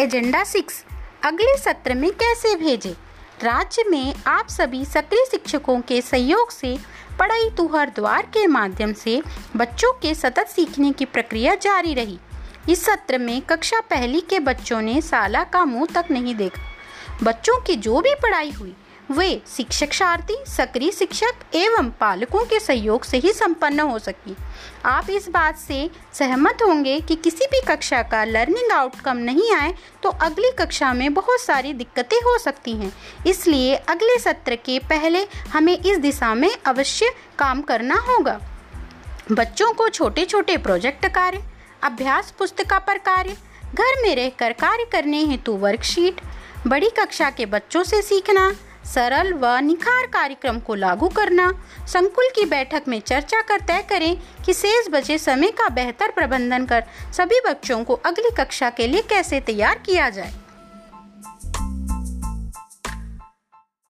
Agenda six, अगले सत्र में कैसे भेजे? राज्य में आप सभी सक्रिय शिक्षकों के सहयोग से पढ़ाई तुहर द्वार के माध्यम से बच्चों के सतत सीखने की प्रक्रिया जारी रही। इस सत्र में कक्षा पहली के बच्चों ने साला का मुँह तक नहीं देखा। बच्चों की जो भी पढ़ाई हुई वे शिक्षक शार्थी सक्रिय शिक्षक एवं पालकों के सहयोग से ही संपन्न हो सकी। आप इस बात से सहमत होंगे कि किसी भी कक्षा का लर्निंग आउटकम नहीं आए तो अगली कक्षा में बहुत सारी दिक्कतें हो सकती हैं। इसलिए अगले सत्र के पहले हमें इस दिशा में अवश्य काम करना होगा। बच्चों को छोटे छोटे प्रोजेक्ट कार्य, अभ्यास पुस्तिका पर कार्य, घर में रहकर कार्य करने हेतु वर्कशीट बड़ी कक्षा के बच्चों से सीखना सरल व निखार कार्यक्रम को लागू करना, संकुल की बैठक में चर्चा कर तय करें कि शेष बचे समय का बेहतर प्रबंधन कर सभी बच्चों को अगली कक्षा के लिए कैसे तैयार किया जाए।